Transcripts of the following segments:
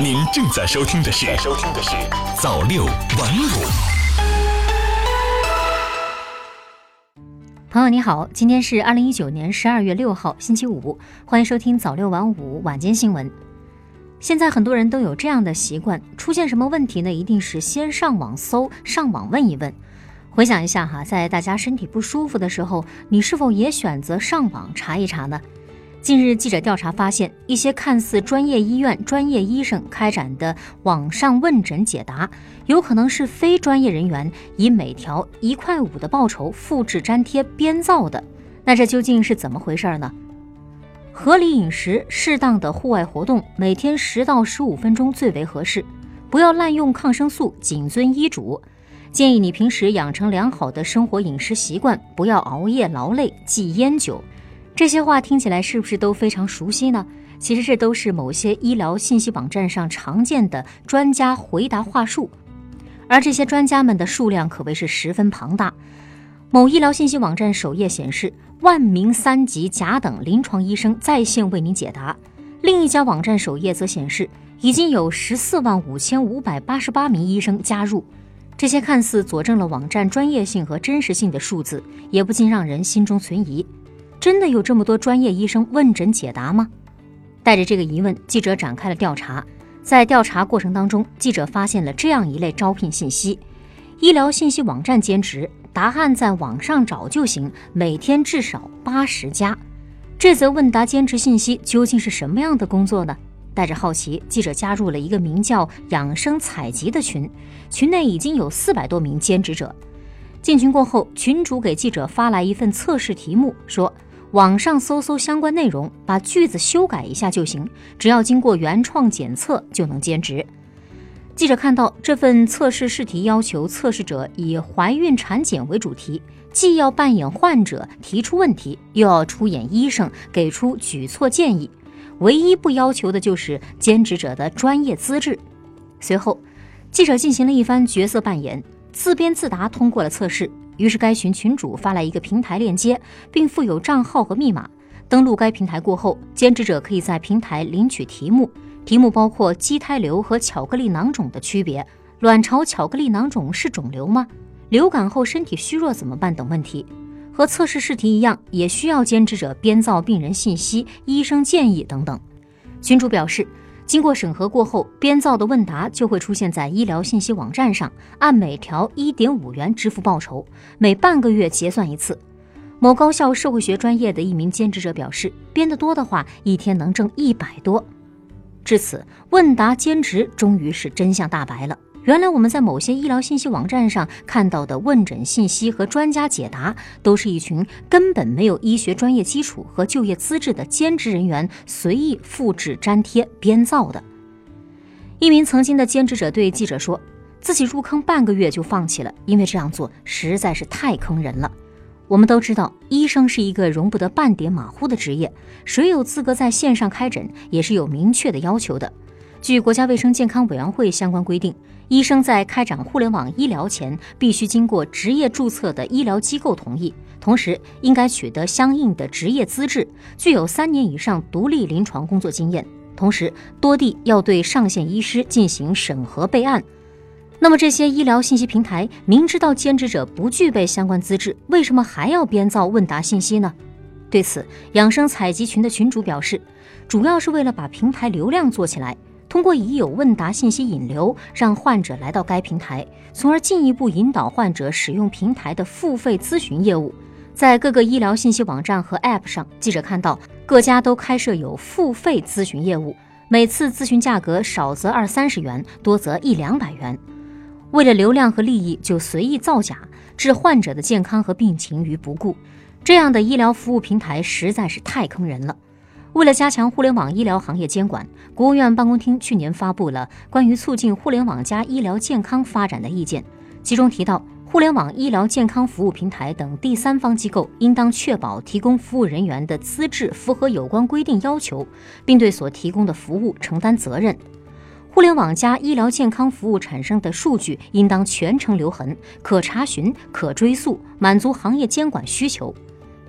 您正在收听的是《收听的是早六晚五》。朋友你好，今天是二零一九年十二月六号，星期五，欢迎收听早六晚五晚间新闻。现在很多人都有这样的习惯，出现什么问题呢？一定是先上网搜，上网问一问。回想一下哈，在大家身体不舒服的时候，你是否也选择上网查一查呢？近日，记者调查发现，一些看似专业医院、专业医生开展的网上问诊解答，有可能是非专业人员以每条一块五的报酬复制粘贴编造的。那这究竟是怎么回事呢？合理饮食、适当的户外活动，每天十到十五分钟最为合适。不要滥用抗生素，谨遵医嘱。建议你平时养成良好的生活饮食习惯，不要熬夜劳累、忌烟酒。这些话听起来是不是都非常熟悉呢？其实这都是某些医疗信息网站上常见的专家回答话术，而这些专家们的数量可谓是十分庞大。某医疗信息网站首页显示，万名三级甲等临床医生在线为您解答；另一家网站首页则显示，已经有十四万五千五百八十八名医生加入。这些看似佐证了网站专业性和真实性的数字，也不禁让人心中存疑。真的有这么多专业医生问诊解答吗？带着这个疑问，记者展开了调查。在调查过程当中，记者发现了这样一类招聘信息：医疗信息网站兼职，答案在网上找就行，每天至少八十加。这则问答兼职信息究竟是什么样的工作呢？带着好奇，记者加入了一个名叫“养生采集”的群，群内已经有四百多名兼职者。进群过后，群主给记者发来一份测试题目，说。网上搜搜相关内容，把句子修改一下就行，只要经过原创检测就能兼职。记者看到这份测试试题要求测试者以怀孕产检为主题，既要扮演患者提出问题，又要出演医生给出举措建议，唯一不要求的就是兼职者的专业资质。随后，记者进行了一番角色扮演，自编自答通过了测试。于是，该群群主发来一个平台链接，并附有账号和密码。登录该平台过后，兼职者可以在平台领取题目，题目包括畸胎瘤和巧克力囊肿的区别、卵巢巧克力囊肿是肿瘤吗？流感后身体虚弱怎么办等问题。和测试试题一样，也需要兼职者编造病人信息、医生建议等等。群主表示。经过审核过后，编造的问答就会出现在医疗信息网站上，按每条一点五元支付报酬，每半个月结算一次。某高校社会学专业的一名兼职者表示，编得多的话，一天能挣一百多。至此，问答兼职终于是真相大白了。原来我们在某些医疗信息网站上看到的问诊信息和专家解答，都是一群根本没有医学专业基础和就业资质的兼职人员随意复制粘贴编造的。一名曾经的兼职者对记者说：“自己入坑半个月就放弃了，因为这样做实在是太坑人了。”我们都知道，医生是一个容不得半点马虎的职业，谁有资格在线上开诊也是有明确的要求的。据国家卫生健康委员会相关规定，医生在开展互联网医疗前，必须经过执业注册的医疗机构同意，同时应该取得相应的执业资质，具有三年以上独立临床工作经验，同时多地要对上线医师进行审核备案。那么，这些医疗信息平台明知道兼职者不具备相关资质，为什么还要编造问答信息呢？对此，养生采集群的群主表示，主要是为了把平台流量做起来。通过已有问答信息引流，让患者来到该平台，从而进一步引导患者使用平台的付费咨询业务。在各个医疗信息网站和 App 上，记者看到各家都开设有付费咨询业务，每次咨询价格少则二三十元，多则一两百元。为了流量和利益，就随意造假，置患者的健康和病情于不顾，这样的医疗服务平台实在是太坑人了。为了加强互联网医疗行业监管，国务院办公厅去年发布了关于促进互联网加医疗健康发展的意见，其中提到，互联网医疗健康服务平台等第三方机构应当确保提供服务人员的资质符合有关规定要求，并对所提供的服务承担责任。互联网加医疗健康服务产生的数据应当全程留痕、可查询、可追溯，满足行业监管需求。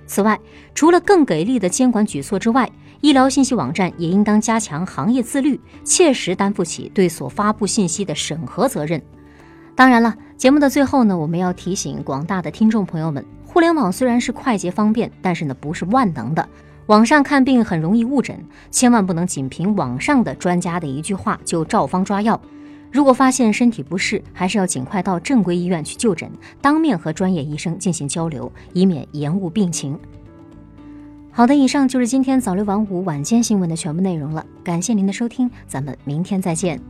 此外，除了更给力的监管举措之外，医疗信息网站也应当加强行业自律，切实担负起对所发布信息的审核责任。当然了，节目的最后呢，我们要提醒广大的听众朋友们，互联网虽然是快捷方便，但是呢不是万能的。网上看病很容易误诊，千万不能仅凭网上的专家的一句话就照方抓药。如果发现身体不适，还是要尽快到正规医院去就诊，当面和专业医生进行交流，以免延误病情。好的，以上就是今天早六晚五晚间新闻的全部内容了，感谢您的收听，咱们明天再见。